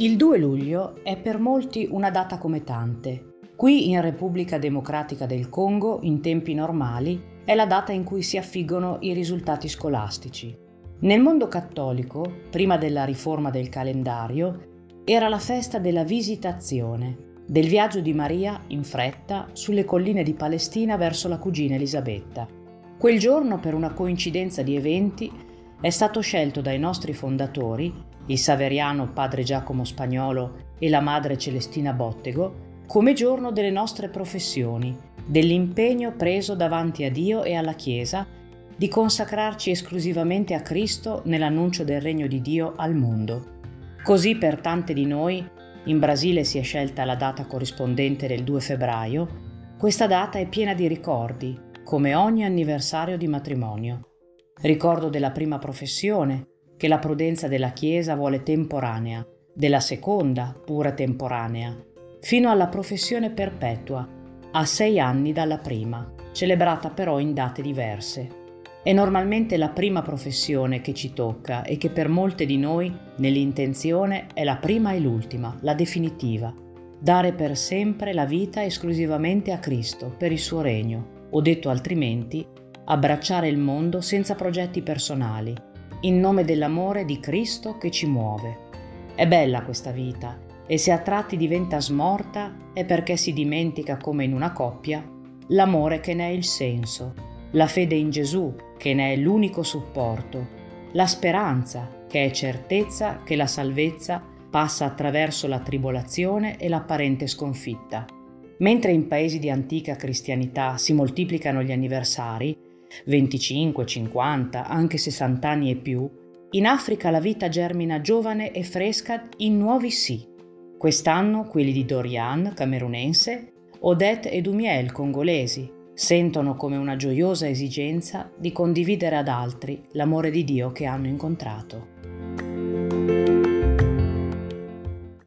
Il 2 luglio è per molti una data come tante. Qui in Repubblica Democratica del Congo, in tempi normali, è la data in cui si affiggono i risultati scolastici. Nel mondo cattolico, prima della riforma del calendario, era la festa della visitazione, del viaggio di Maria in fretta sulle colline di Palestina verso la cugina Elisabetta. Quel giorno, per una coincidenza di eventi, è stato scelto dai nostri fondatori il saveriano padre Giacomo Spagnolo e la madre Celestina Bottego, come giorno delle nostre professioni, dell'impegno preso davanti a Dio e alla Chiesa di consacrarci esclusivamente a Cristo nell'annuncio del regno di Dio al mondo. Così per tante di noi, in Brasile si è scelta la data corrispondente del 2 febbraio, questa data è piena di ricordi, come ogni anniversario di matrimonio. Ricordo della prima professione, che la prudenza della Chiesa vuole temporanea, della seconda pure temporanea, fino alla professione perpetua, a sei anni dalla prima, celebrata però in date diverse. È normalmente la prima professione che ci tocca e che per molte di noi, nell'intenzione, è la prima e l'ultima, la definitiva. Dare per sempre la vita esclusivamente a Cristo, per il suo regno, o detto altrimenti, abbracciare il mondo senza progetti personali, in nome dell'amore di Cristo che ci muove. È bella questa vita e se a tratti diventa smorta è perché si dimentica come in una coppia l'amore che ne è il senso, la fede in Gesù che ne è l'unico supporto, la speranza che è certezza che la salvezza passa attraverso la tribolazione e l'apparente sconfitta. Mentre in paesi di antica cristianità si moltiplicano gli anniversari, 25, 50, anche 60 anni e più, in Africa la vita germina giovane e fresca in nuovi sì. Quest'anno quelli di Dorian, camerunense, Odette e Dumiel, congolesi, sentono come una gioiosa esigenza di condividere ad altri l'amore di Dio che hanno incontrato.